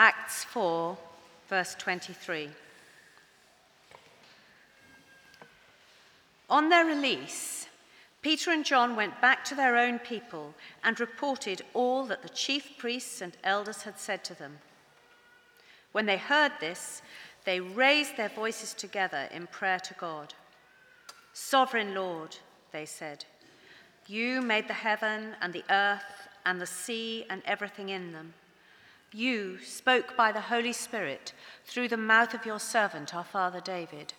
Acts 4, verse 23. On their release, Peter and John went back to their own people and reported all that the chief priests and elders had said to them. When they heard this, they raised their voices together in prayer to God. Sovereign Lord, they said, you made the heaven and the earth and the sea and everything in them. You spoke by the Holy Spirit through the mouth of your servant, our father David.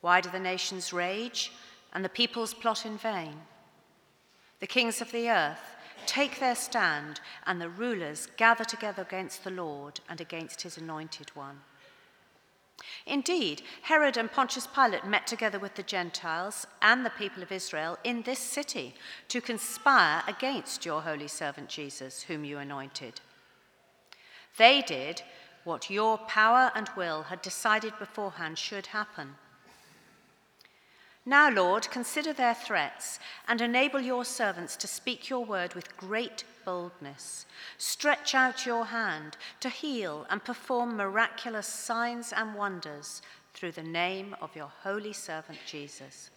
Why do the nations rage and the peoples plot in vain? The kings of the earth take their stand, and the rulers gather together against the Lord and against his anointed one. Indeed, Herod and Pontius Pilate met together with the Gentiles and the people of Israel in this city to conspire against your holy servant Jesus, whom you anointed. They did what your power and will had decided beforehand should happen. Now, Lord, consider their threats and enable your servants to speak your word with great boldness. Stretch out your hand to heal and perform miraculous signs and wonders through the name of your holy servant Jesus.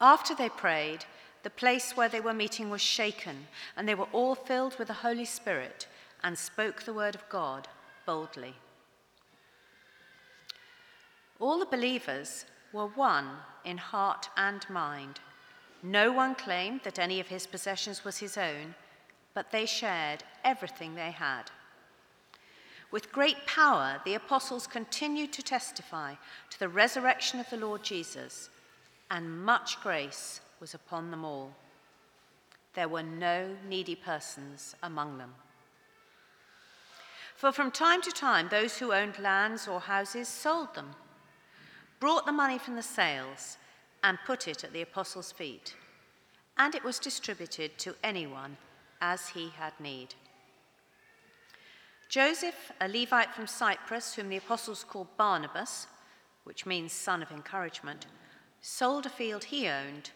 After they prayed, the place where they were meeting was shaken, and they were all filled with the Holy Spirit and spoke the word of God boldly. All the believers were one in heart and mind. No one claimed that any of his possessions was his own, but they shared everything they had. With great power, the apostles continued to testify to the resurrection of the Lord Jesus, and much grace was upon them all. There were no needy persons among them. For from time to time, those who owned lands or houses sold them, brought the money from the sales, and put it at the apostles' feet. And it was distributed to anyone as he had need. Joseph, a Levite from Cyprus, whom the apostles called Barnabas, which means son of encouragement, sold a field he owned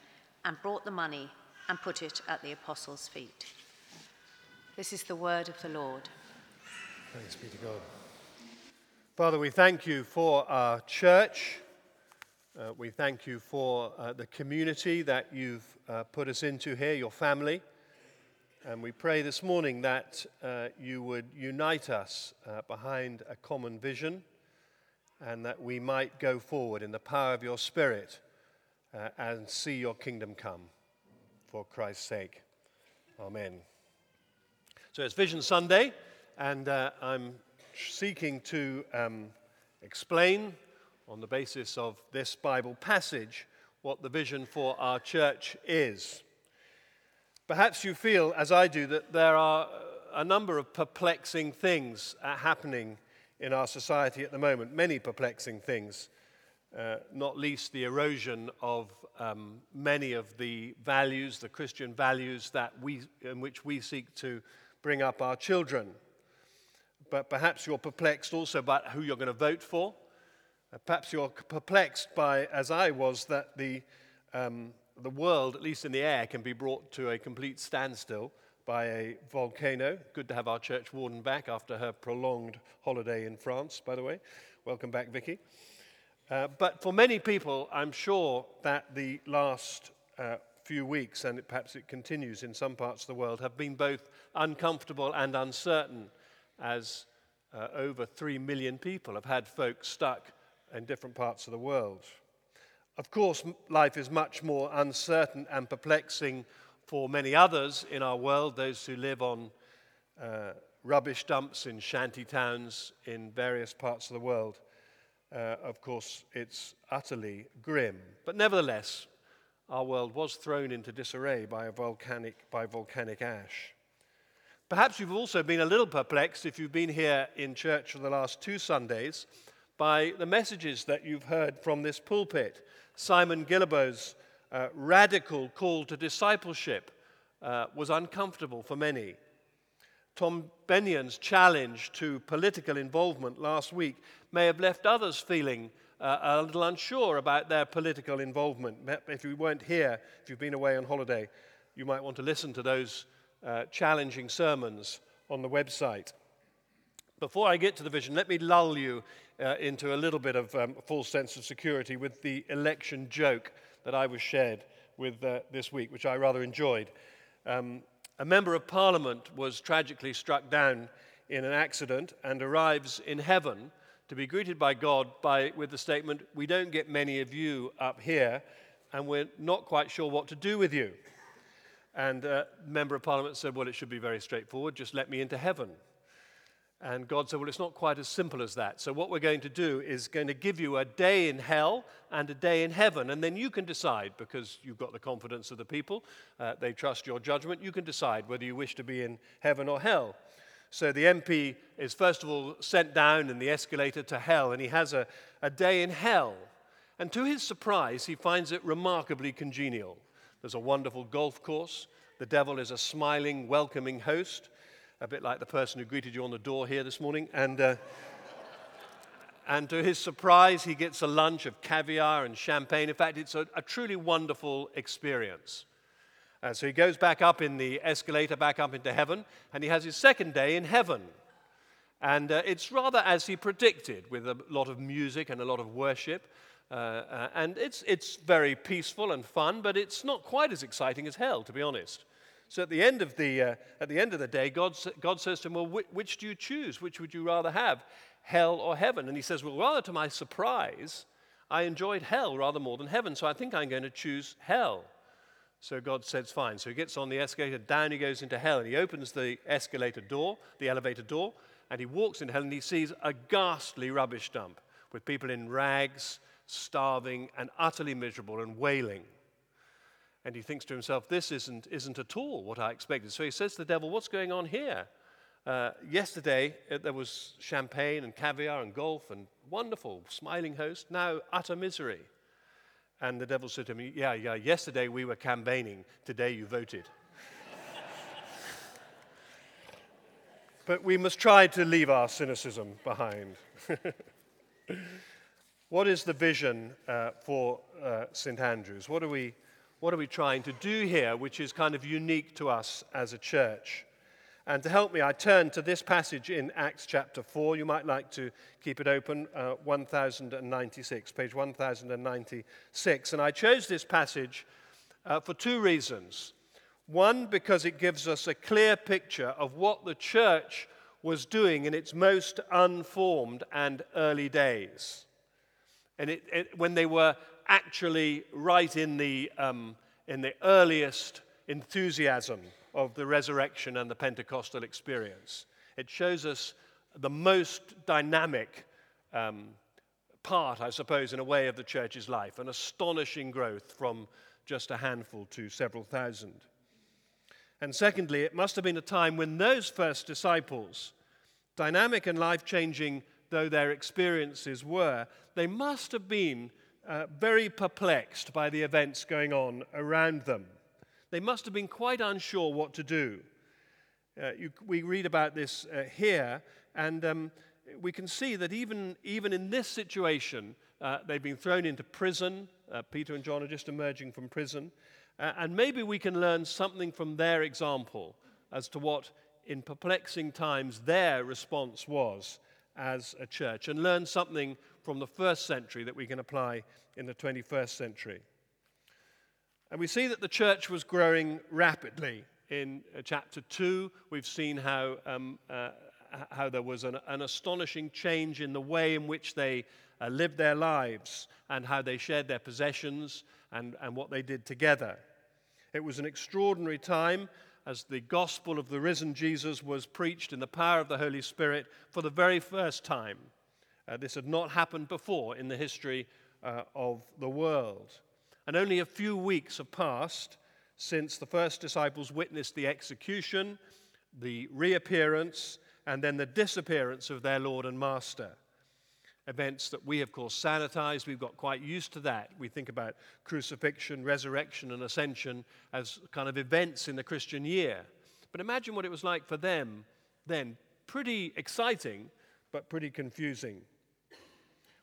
and brought the money and put it at the apostles' feet. This is the word of the Lord. Thanks be to God. Father, we thank you for our church. Uh, we thank you for uh, the community that you've uh, put us into here, your family. And we pray this morning that uh, you would unite us uh, behind a common vision and that we might go forward in the power of your Spirit uh, and see your kingdom come for Christ's sake. Amen. So it's Vision Sunday and uh, I'm seeking to um, explain on the basis of this Bible passage what the vision for our church is. Perhaps you feel, as I do, that there are a number of perplexing things uh, happening in our society at the moment, many perplexing things, uh, not least the erosion of um, many of the values, the Christian values that we, in which we seek to bring up our children but perhaps you're perplexed also about who you're going to vote for. Uh, perhaps you're perplexed by, as I was, that the, um, the world, at least in the air, can be brought to a complete standstill by a volcano. Good to have our church warden back after her prolonged holiday in France, by the way. Welcome back, Vicky. Uh, but for many people, I'm sure that the last uh, few weeks, and it, perhaps it continues in some parts of the world, have been both uncomfortable and uncertain as uh, over 3 million people have had folks stuck in different parts of the world. Of course, life is much more uncertain and perplexing for many others in our world, those who live on uh, rubbish dumps in shanty towns in various parts of the world. Uh, of course, it's utterly grim. But nevertheless, our world was thrown into disarray by, volcanic, by volcanic ash. Perhaps you've also been a little perplexed if you've been here in church for the last two Sundays by the messages that you've heard from this pulpit. Simon Guillebaud's uh, radical call to discipleship uh, was uncomfortable for many. Tom Benion's challenge to political involvement last week may have left others feeling uh, a little unsure about their political involvement. If you weren't here, if you've been away on holiday, you might want to listen to those uh, challenging sermons on the website. Before I get to the vision, let me lull you uh, into a little bit of um, false sense of security with the election joke that I was shared with uh, this week, which I rather enjoyed. Um, a member of parliament was tragically struck down in an accident and arrives in heaven to be greeted by God by, with the statement, We don't get many of you up here, and we're not quite sure what to do with you. And a member of parliament said, Well, it should be very straightforward, just let me into heaven. And God said, Well, it's not quite as simple as that. So, what we're going to do is going to give you a day in hell and a day in heaven. And then you can decide, because you've got the confidence of the people, uh, they trust your judgment, you can decide whether you wish to be in heaven or hell. So, the MP is first of all sent down in the escalator to hell, and he has a, a day in hell. And to his surprise, he finds it remarkably congenial. There's a wonderful golf course. The devil is a smiling, welcoming host, a bit like the person who greeted you on the door here this morning. And, uh, and to his surprise, he gets a lunch of caviar and champagne. In fact, it's a, a truly wonderful experience. Uh, so he goes back up in the escalator, back up into heaven, and he has his second day in heaven. And uh, it's rather as he predicted, with a lot of music and a lot of worship. Uh, uh, and it's, it's very peaceful and fun, but it's not quite as exciting as hell, to be honest. So at the end of the, uh, at the, end of the day, God, God says to him, Well, which, which do you choose? Which would you rather have, hell or heaven? And he says, Well, rather to my surprise, I enjoyed hell rather more than heaven, so I think I'm going to choose hell. So God says, Fine. So he gets on the escalator, down he goes into hell, and he opens the escalator door, the elevator door, and he walks into hell, and he sees a ghastly rubbish dump with people in rags starving, and utterly miserable and wailing. And he thinks to himself, This isn't, isn't at all what I expected. So he says to the devil, What's going on here? Uh, yesterday, uh, there was champagne and caviar and golf and wonderful, smiling host. Now, utter misery. And the devil said to me, Yeah, yeah, yesterday we were campaigning, today you voted. but we must try to leave our cynicism behind. What is the vision uh, for uh, St. Andrews? What are, we, what are we trying to do here, which is kind of unique to us as a church? And to help me, I turn to this passage in Acts chapter 4. You might like to keep it open, uh, 1096, page 1096. And I chose this passage uh, for two reasons. One, because it gives us a clear picture of what the church was doing in its most unformed and early days. And it, it, when they were actually right in the, um, in the earliest enthusiasm of the resurrection and the Pentecostal experience, it shows us the most dynamic um, part, I suppose, in a way, of the church's life an astonishing growth from just a handful to several thousand. And secondly, it must have been a time when those first disciples, dynamic and life changing though their experiences were, they must have been uh, very perplexed by the events going on around them. They must have been quite unsure what to do. Uh, you, we read about this uh, here, and um, we can see that even, even in this situation, uh, they've been thrown into prison. Uh, Peter and John are just emerging from prison. Uh, and maybe we can learn something from their example as to what, in perplexing times, their response was as a church and learn something from the first century that we can apply in the 21st century. And we see that the church was growing rapidly. In uh, chapter 2, we've seen how, um, uh, how there was an, an, astonishing change in the way in which they uh, lived their lives and how they shared their possessions and, and what they did together. It was an extraordinary time as the gospel of the risen Jesus was preached in the power of the Holy Spirit for the very first time. Uh, this had not happened before in the history uh, of the world. And only a few weeks have passed since the first disciples witnessed the execution, the reappearance, and then the disappearance of their Lord and Master events that we, of course, sanitize. We've got quite used to that. We think about crucifixion, resurrection, and ascension as kind of events in the Christian year. But imagine what it was like for them then. Pretty exciting, but pretty confusing.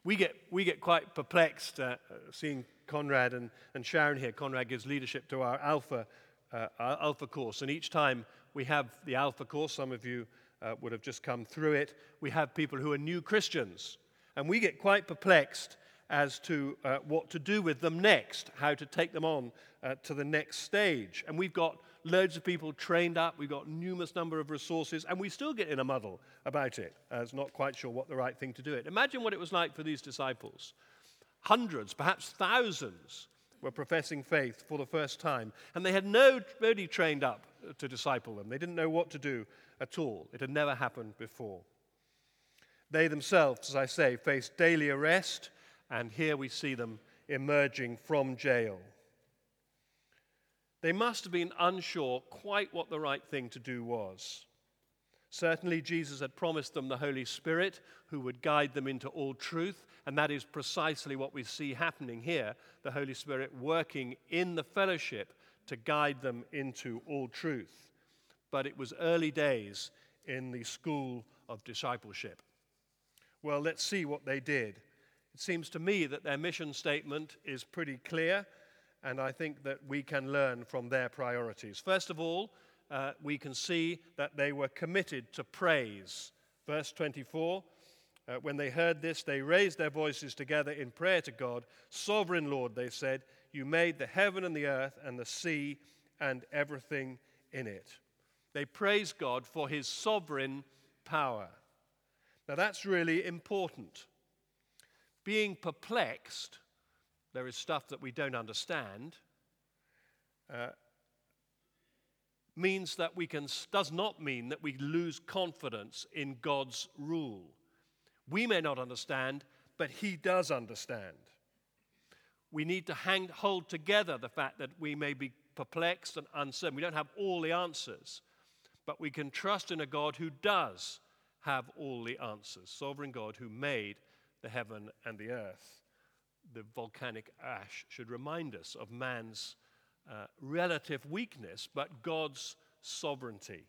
We get, we get quite perplexed uh, seeing Conrad and, and Sharon here. Conrad gives leadership to our Alpha, uh, Alpha course, and each time we have the Alpha course. Some of you uh, would have just come through it. We have people who are new Christians. And we get quite perplexed as to uh, what to do with them next, how to take them on uh, to the next stage. And we've got loads of people trained up, we've got numerous number of resources, and we still get in a muddle about it, as not quite sure what the right thing to do it. Imagine what it was like for these disciples. Hundreds, perhaps thousands, were professing faith for the first time, and they had nobody trained up to disciple them. They didn't know what to do at all. It had never happened before. They themselves, as I say, faced daily arrest and here we see them emerging from jail. They must have been unsure quite what the right thing to do was. Certainly, Jesus had promised them the Holy Spirit who would guide them into all truth, and that is precisely what we see happening here the Holy Spirit working in the fellowship to guide them into all truth. But it was early days in the school of discipleship. Well, let's see what they did. It seems to me that their mission statement is pretty clear, and I think that we can learn from their priorities. First of all, uh, we can see that they were committed to praise. Verse 24 uh, When they heard this, they raised their voices together in prayer to God. Sovereign Lord, they said, You made the heaven and the earth and the sea and everything in it. They praised God for his sovereign power. Now, that's really important being perplexed, there is stuff that we don't understand, uh, means that we can, does not mean that we lose confidence in God's rule. We may not understand, but He does understand. We need to hang, hold together the fact that we may be perplexed and uncertain. We don't have all the answers, but we can trust in a God who does have all the answers. Sovereign God who made the heaven and the earth. The volcanic ash should remind us of man's uh, relative weakness, but God's sovereignty.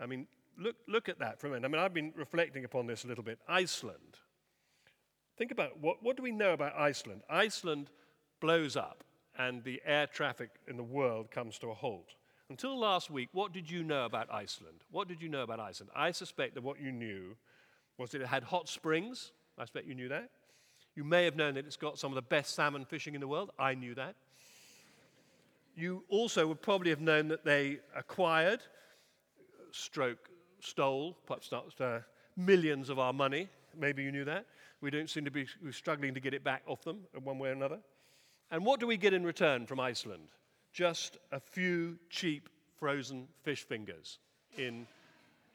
I mean, look, look at that for a minute. I mean, I've been reflecting upon this a little bit. Iceland. Think about what, what do we know about Iceland? Iceland blows up and the air traffic in the world comes to a halt. Until last week, what did you know about Iceland? What did you know about Iceland? I suspect that what you knew was that it had hot springs. I suspect you knew that. You may have known that it's got some of the best salmon fishing in the world. I knew that. You also would probably have known that they acquired, stroke, stole, perhaps not, uh, millions of our money. Maybe you knew that. We don't seem to be struggling to get it back off them in one way or another. And what do we get in return from Iceland? Just a few cheap frozen fish fingers in,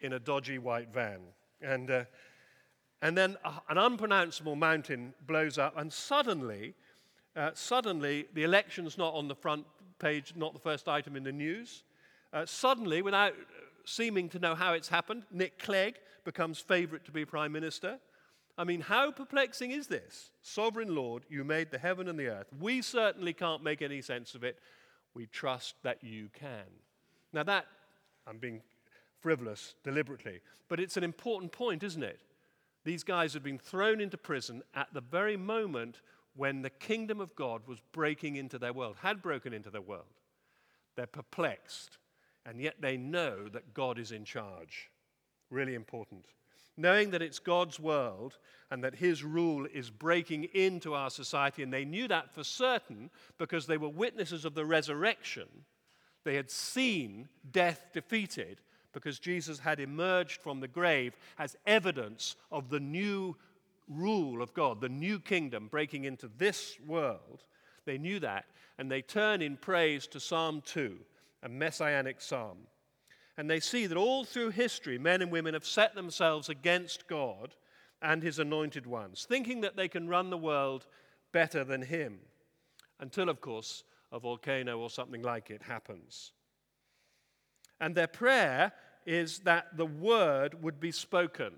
in a dodgy white van. And uh, and then an unpronounceable mountain blows up, and suddenly, uh, suddenly, the election's not on the front page, not the first item in the news. Uh, suddenly, without seeming to know how it's happened, Nick Clegg becomes favorite to be prime minister. I mean, how perplexing is this? Sovereign Lord, you made the heaven and the earth. We certainly can't make any sense of it. We trust that you can. Now, that, I'm being frivolous deliberately, but it's an important point, isn't it? These guys had been thrown into prison at the very moment when the kingdom of God was breaking into their world, had broken into their world. They're perplexed, and yet they know that God is in charge. Really important. Knowing that it's God's world and that His rule is breaking into our society, and they knew that for certain because they were witnesses of the resurrection. They had seen death defeated, because Jesus had emerged from the grave as evidence of the new rule of God, the new kingdom breaking into this world. They knew that, and they turn in praise to Psalm 2, a messianic psalm. And they see that all through history, men and women have set themselves against God and his anointed ones, thinking that they can run the world better than him. Until, of course, a volcano or something like it happens. And their prayer is that the word would be spoken.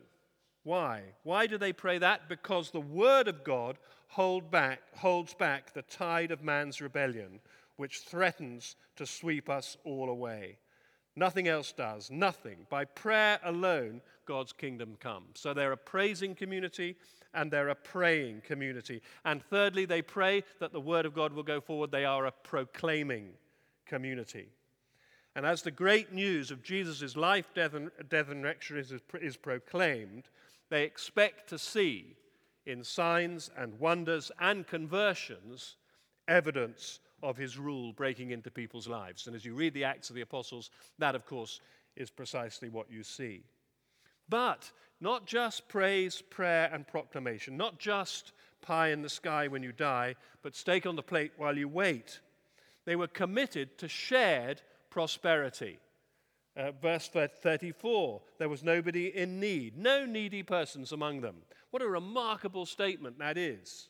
Why? Why do they pray that? Because the word of God hold back, holds back the tide of man's rebellion, which threatens to sweep us all away. Nothing else does. Nothing. By prayer alone, God's kingdom comes. So they're a praising community and they're a praying community. And thirdly, they pray that the word of God will go forward. They are a proclaiming community. And as the great news of Jesus' life, death, and, death, and resurrection is, is proclaimed, they expect to see in signs and wonders and conversions evidence of his rule breaking into people's lives. And as you read the Acts of the Apostles, that, of course, is precisely what you see. But not just praise, prayer, and proclamation, not just pie in the sky when you die, but steak on the plate while you wait. They were committed to shared prosperity. Uh, verse 34 there was nobody in need, no needy persons among them. What a remarkable statement that is.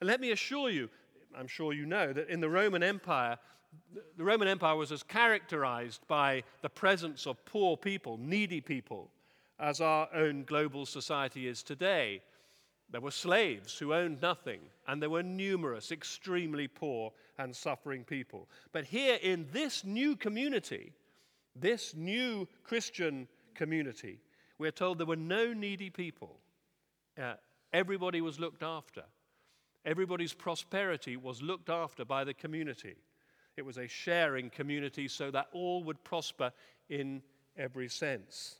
And let me assure you, I'm sure you know, that in the Roman Empire, the Roman Empire was as characterized by the presence of poor people, needy people, as our own global society is today. There were slaves who owned nothing, and there were numerous, extremely poor and suffering people. But here in this new community, this new Christian community, we're told there were no needy people. Uh, everybody was looked after. Everybody's prosperity was looked after by the community. It was a sharing community so that all would prosper in every sense.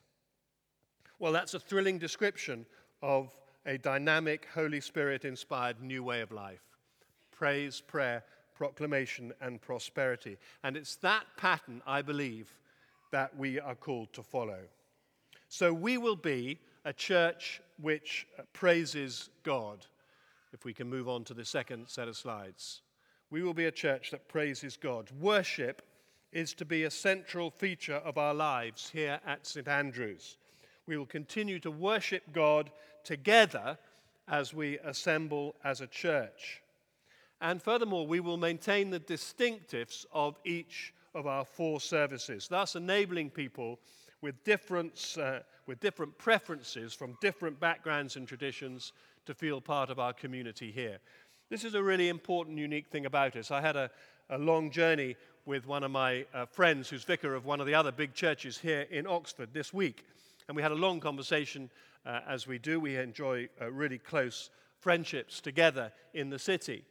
Well, that's a thrilling description of a dynamic, Holy Spirit inspired new way of life praise, prayer, proclamation, and prosperity. And it's that pattern, I believe, that we are called to follow. So we will be a church which praises God. If we can move on to the second set of slides. We will be a church that praises God. Worship is to be a central feature of our lives here at St. Andrews. We will continue to worship God together as we assemble as a church. And furthermore, we will maintain the distinctives of each of our four services, thus enabling people with, different, uh, with different preferences from different backgrounds and traditions to feel part of our community here. This is a really important, unique thing about us. I had a, a long journey with one of my uh, friends who's vicar of one of the other big churches here in Oxford this week. And we had a long conversation, uh, as we do. We enjoy uh, really close friendships together in the city.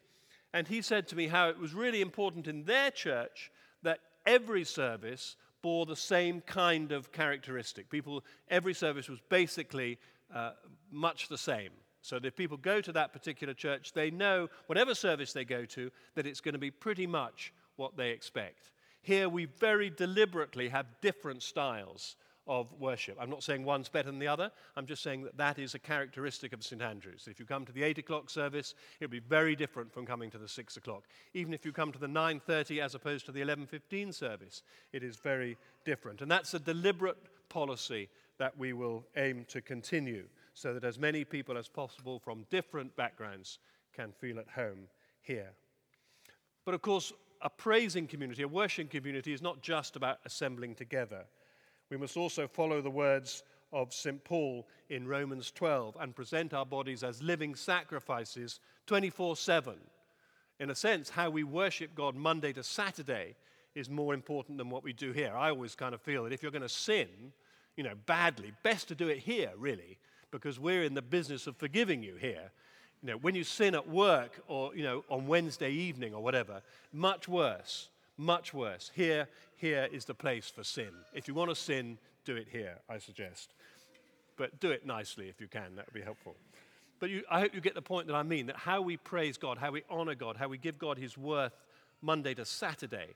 And he said to me how it was really important in their church that every service bore the same kind of characteristic. People, every service was basically uh, much the same. So that if people go to that particular church, they know, whatever service they go to, that it's going to be pretty much what they expect. Here we very deliberately have different styles of worship. I'm not saying one's better than the other. I'm just saying that that is a characteristic of St. Andrews. If you come to the 8 o'clock service, it'll be very different from coming to the 6 o'clock. Even if you come to the 9.30 as opposed to the 11.15 service, it is very different. And that's a deliberate policy that we will aim to continue so that as many people as possible from different backgrounds can feel at home here. But of course, a praising community, a worshiping community, is not just about assembling together we must also follow the words of St. Paul in Romans 12 and present our bodies as living sacrifices 24 7. In a sense, how we worship God Monday to Saturday is more important than what we do here. I always kind of feel that if you're going to sin, you know, badly, best to do it here, really, because we're in the business of forgiving you here. You know, when you sin at work or, you know, on Wednesday evening or whatever, much worse much worse. Here, here is the place for sin. If you want to sin, do it here, I suggest. But do it nicely if you can, that would be helpful. But you, I hope you get the point that I mean that how we praise God, how we honor God, how we give God his worth Monday to Saturday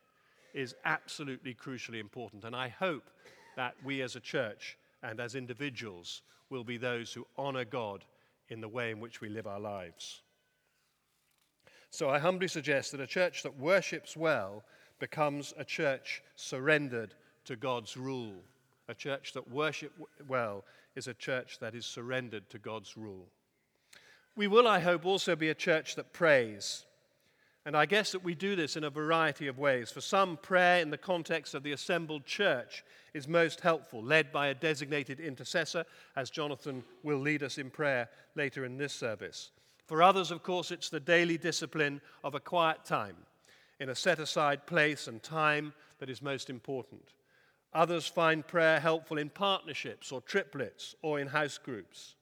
is absolutely crucially important. And I hope that we as a church and as individuals will be those who honor God in the way in which we live our lives. So I humbly suggest that a church that worships well becomes a church surrendered to God's rule. A church that worships well is a church that is surrendered to God's rule. We will, I hope, also be a church that prays. And I guess that we do this in a variety of ways. For some, prayer in the context of the assembled church is most helpful, led by a designated intercessor, as Jonathan will lead us in prayer later in this service. For others, of course, it's the daily discipline of a quiet time in a set aside place and time that is most important. Others find prayer helpful in partnerships or triplets or in house groups.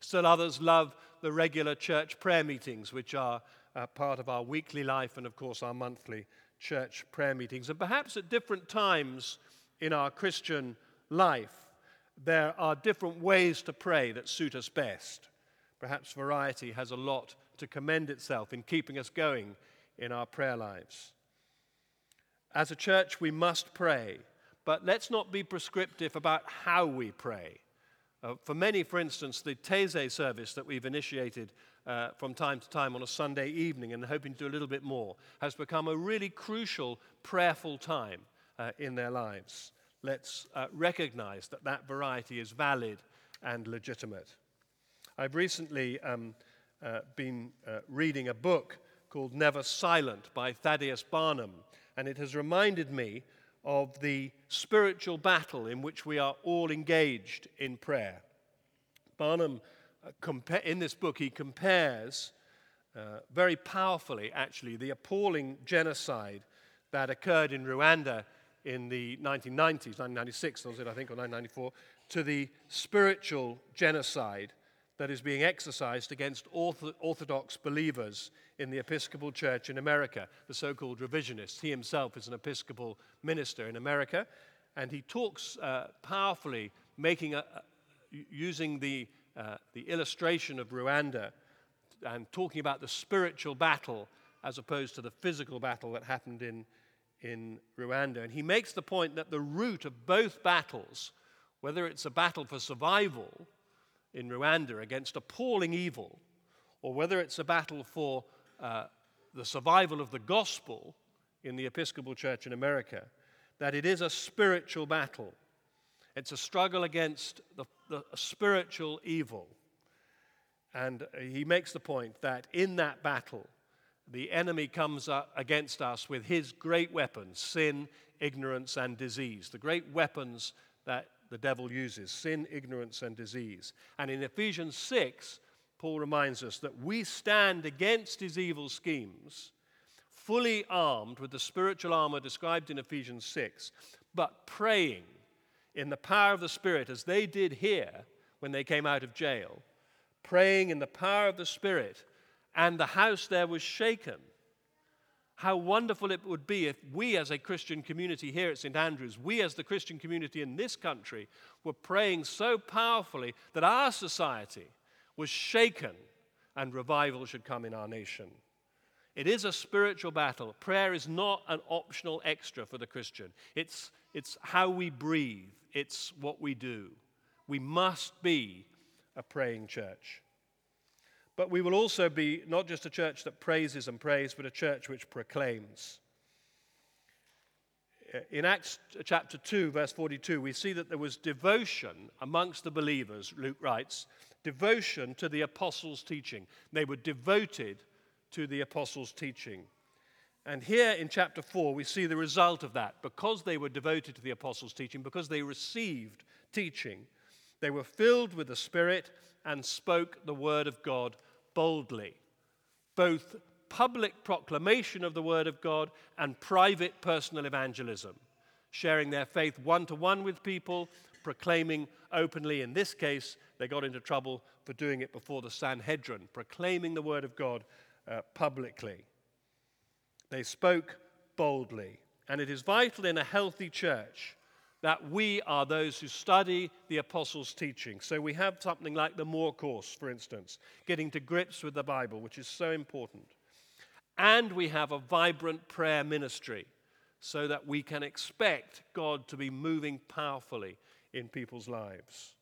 Still others love the regular church prayer meetings, which are uh, part of our weekly life and, of course, our monthly church prayer meetings. And perhaps at different times in our Christian life, there are different ways to pray that suit us best. Perhaps variety has a lot to commend itself in keeping us going in our prayer lives. As a church, we must pray, but let's not be prescriptive about how we pray. Uh, for many, for instance, the Taizé service that we've initiated uh, from time to time on a Sunday evening and hoping to do a little bit more has become a really crucial, prayerful time uh, in their lives. Let's uh, recognize that that variety is valid and legitimate. I've recently um, uh, been uh, reading a book called Never Silent by Thaddeus Barnum, and it has reminded me of the spiritual battle in which we are all engaged in prayer. Barnum, uh, in this book, he compares uh, very powerfully, actually, the appalling genocide that occurred in Rwanda in the 1990s, 1996, was it, I think, or 1994, to the spiritual genocide that is being exercised against Orthodox believers in the Episcopal Church in America, the so called revisionists. He himself is an Episcopal minister in America, and he talks uh, powerfully, making a, using the, uh, the illustration of Rwanda and talking about the spiritual battle as opposed to the physical battle that happened in, in Rwanda. And he makes the point that the root of both battles, whether it's a battle for survival in Rwanda against appalling evil, or whether it's a battle for uh, the survival of the gospel in the Episcopal Church in America, that it is a spiritual battle. It's a struggle against the, the spiritual evil. And he makes the point that in that battle, the enemy comes against us with his great weapons sin, ignorance, and disease. The great weapons that the devil uses sin, ignorance, and disease. And in Ephesians 6, Paul reminds us that we stand against his evil schemes, fully armed with the spiritual armor described in Ephesians 6, but praying in the power of the Spirit, as they did here when they came out of jail, praying in the power of the Spirit, and the house there was shaken. How wonderful it would be if we, as a Christian community here at St. Andrews, we, as the Christian community in this country, were praying so powerfully that our society was shaken and revival should come in our nation. It is a spiritual battle. Prayer is not an optional extra for the Christian, it's, it's how we breathe, it's what we do. We must be a praying church. But we will also be not just a church that praises and prays, but a church which proclaims. Eh, in Acts chapter 2, verse 42, we see that there was devotion amongst the believers, Luke writes, devotion to the apostles' teaching. They were devoted to the apostles' teaching. And here in chapter 4, we see the result of that. Because they were devoted to the apostles' teaching, because they received teaching, they were filled with the Spirit and spoke the word of God boldly. Both public proclamation of the word of God and private personal evangelism, sharing their faith one to one with people, proclaiming openly. In this case, they got into trouble for doing it before the Sanhedrin, proclaiming the word of God uh, publicly. They spoke boldly. And it is vital in a healthy church that we are those who study the apostles' teaching. So we have something like the Moore course, for instance, getting to grips with the Bible, which is so important. And we have a vibrant prayer ministry so that we can expect God to be moving powerfully in people's lives.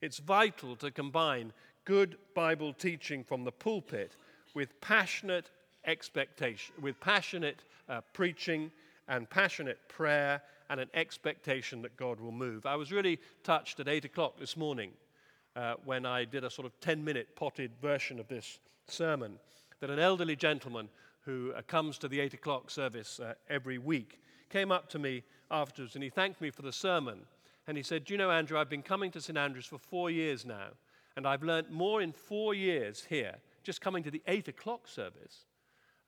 It's vital to combine good Bible teaching from the pulpit with passionate expectation, with passionate uh, preaching and passionate prayer and an expectation that God will move. I was really touched at 8 o'clock this morning uh, when I did a sort of 10 minute potted version of this sermon that an elderly gentleman who uh, comes to the 8 o'clock service uh, every week came up to me afterwards and he thanked me for the sermon. And he said, Do you know, Andrew, I've been coming to St. Andrews for four years now, and I've learnt more in four years here, just coming to the 8 o'clock service,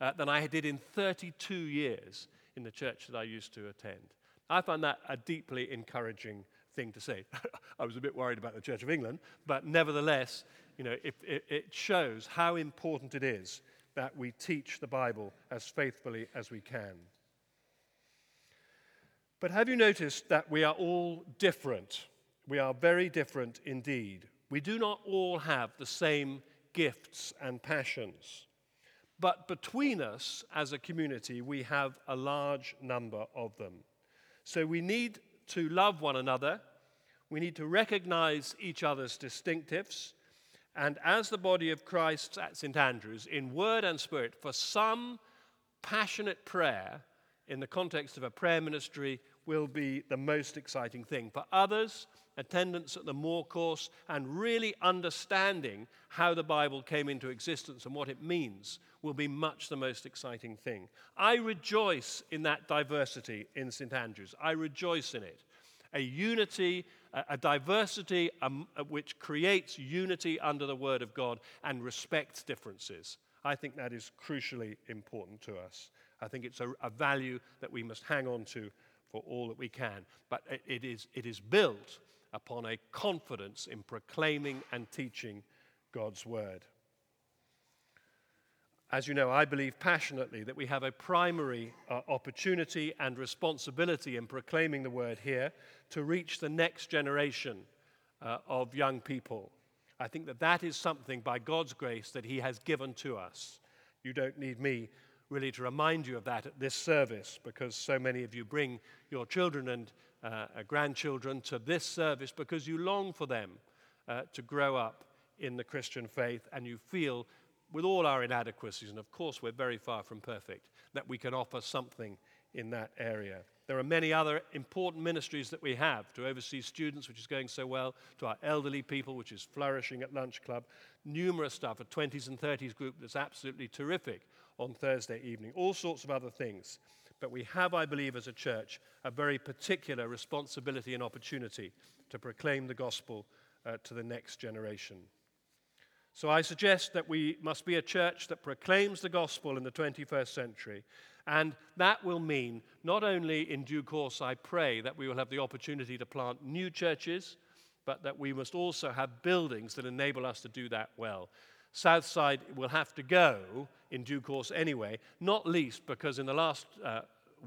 uh, than I did in 32 years in the church that I used to attend. I find that a deeply encouraging thing to say. I was a bit worried about the Church of England, but nevertheless, you know, it, it, it shows how important it is that we teach the Bible as faithfully as we can. But have you noticed that we are all different? We are very different indeed. We do not all have the same gifts and passions. But between us as a community, we have a large number of them. So we need to love one another. We need to recognize each other's distinctives. And as the body of Christ at St. Andrews, in word and spirit, for some, passionate prayer in the context of a prayer ministry will be the most exciting thing. For others, attendance at the Moore course and really understanding how the Bible came into existence and what it means will be much the most exciting thing. I rejoice in that diversity in St. Andrews. I rejoice in it. A unity, a, diversity um, which creates unity under the Word of God and respects differences. I think that is crucially important to us. I think it's a, a value that we must hang on to for all that we can. But it, is, it is built upon a confidence in proclaiming and teaching God's word. As you know, I believe passionately that we have a primary uh, opportunity and responsibility in proclaiming the word here to reach the next generation uh, of young people. I think that that is something by God's grace that He has given to us. You don't need me really to remind you of that at this service because so many of you bring your children and uh, grandchildren to this service because you long for them uh, to grow up in the Christian faith and you feel, with all our inadequacies, and of course we're very far from perfect, that we can offer something in that area. There are many other important ministries that we have to overseas students, which is going so well, to our elderly people, which is flourishing at Lunch Club, numerous stuff, a 20s and 30s group that's absolutely terrific on Thursday evening, all sorts of other things. But we have, I believe, as a church, a very particular responsibility and opportunity to proclaim the gospel uh, to the next generation. So I suggest that we must be a church that proclaims the gospel in the 21st century. And that will mean not only in due course, I pray, that we will have the opportunity to plant new churches, but that we must also have buildings that enable us to do that well. Southside will have to go in due course anyway, not least because in the last uh,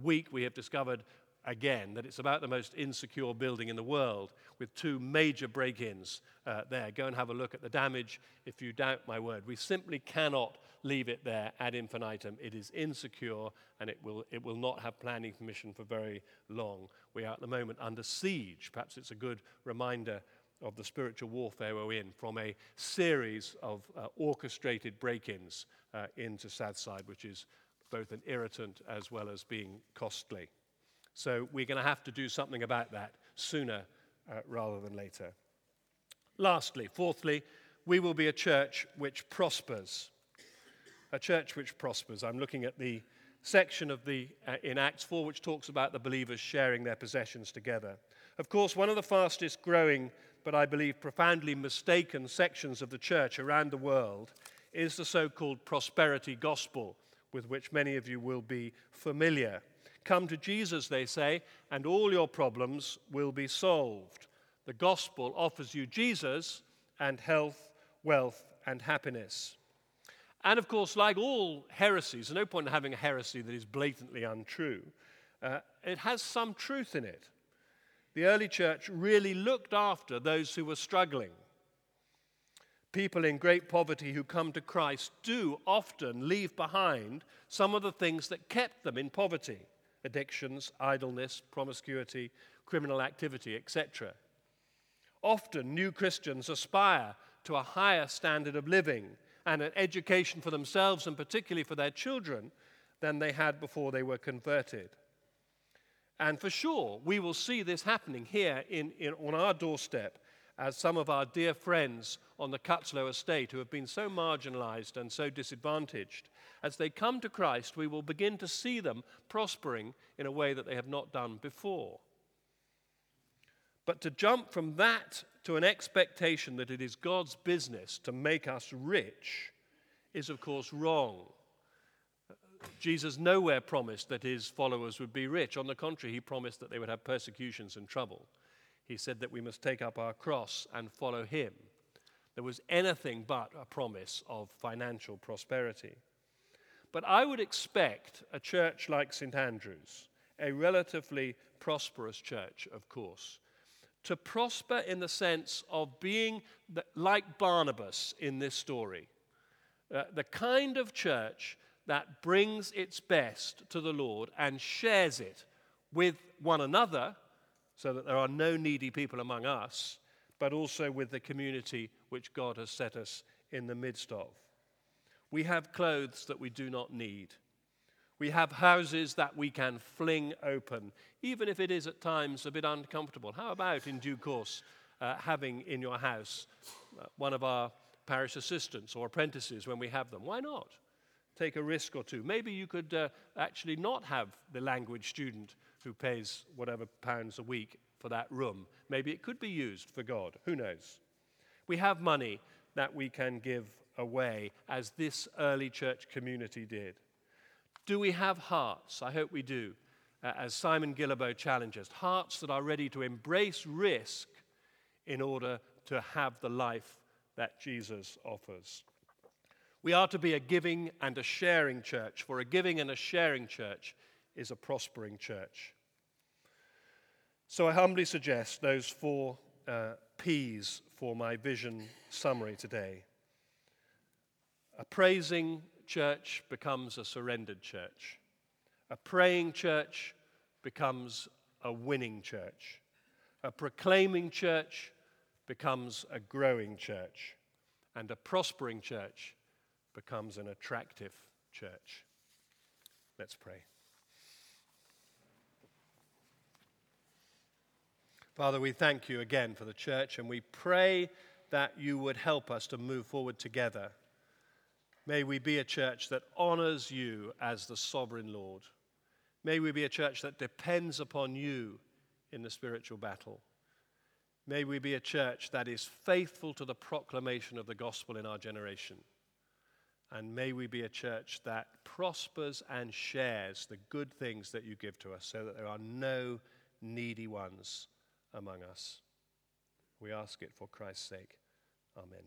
week we have discovered again that it's about the most insecure building in the world with two major break ins uh, there. Go and have a look at the damage if you doubt my word. We simply cannot leave it there ad infinitum. It is insecure and it will, it will not have planning permission for very long. We are at the moment under siege. Perhaps it's a good reminder of the spiritual warfare we're in from a series of uh, orchestrated break ins uh, into Southside, which is both an irritant as well as being costly. So we're going to have to do something about that sooner uh, rather than later. Lastly, fourthly, we will be a church which prospers. A church which prospers. I'm looking at the section of the uh, in Acts 4 which talks about the believers sharing their possessions together. Of course, one of the fastest growing but I believe profoundly mistaken sections of the church around the world is the so called prosperity gospel, with which many of you will be familiar. Come to Jesus, they say, and all your problems will be solved. The gospel offers you Jesus and health, wealth, and happiness. And of course, like all heresies, there's no point in having a heresy that is blatantly untrue. Uh, it has some truth in it the early church really looked after those who were struggling. People in great poverty who come to Christ do often leave behind some of the things that kept them in poverty addictions, idleness, promiscuity, criminal activity, etc. Often, new Christians aspire to a higher standard of living and an education for themselves and particularly for their children than they had before they were converted. And for sure, we will see this happening here in, in, on our doorstep as some of our dear friends on the Cutteslowe estate who have been so marginalized and so disadvantaged, as they come to Christ, we will begin to see them prospering in a way that they have not done before. But to jump from that to an expectation that it is God's business to make us rich is, of course, wrong. Jesus nowhere promised that his followers would be rich. On the contrary, he promised that they would have persecutions and trouble. He said that we must take up our cross and follow him. There was anything but a promise of financial prosperity. But I would expect a church like St. Andrew's, a relatively prosperous church, of course. To prosper in the sense of being like Barnabas in this story, uh, the kind of church that brings its best to the Lord and shares it with one another so that there are no needy people among us, but also with the community which God has set us in the midst of. We have clothes that we do not need. We have houses that we can fling open, even if it is at times a bit uncomfortable. How about, in due course, uh, having in your house uh, one of our parish assistants or apprentices when we have them? Why not? Take a risk or two. Maybe you could uh, actually not have the language student who pays whatever pounds a week for that room. Maybe it could be used for God. Who knows? We have money that we can give away, as this early church community did. Do we have hearts? I hope we do, uh, as Simon Guillebaud challenges hearts that are ready to embrace risk in order to have the life that Jesus offers. We are to be a giving and a sharing church, for a giving and a sharing church is a prospering church. So I humbly suggest those four uh, P's for my vision summary today. A praising church becomes a surrendered church. A praying church becomes a winning church. A proclaiming church becomes a growing church. And a prospering church becomes an attractive church. Let's pray. Father, we thank you again for the church and we pray that you would help us to move forward together. May we be a church that honors you as the sovereign Lord. May we be a church that depends upon you in the spiritual battle. May we be a church that is faithful to the proclamation of the gospel in our generation. And may we be a church that prospers and shares the good things that you give to us so that there are no needy ones among us. We ask it for Christ's sake. Amen.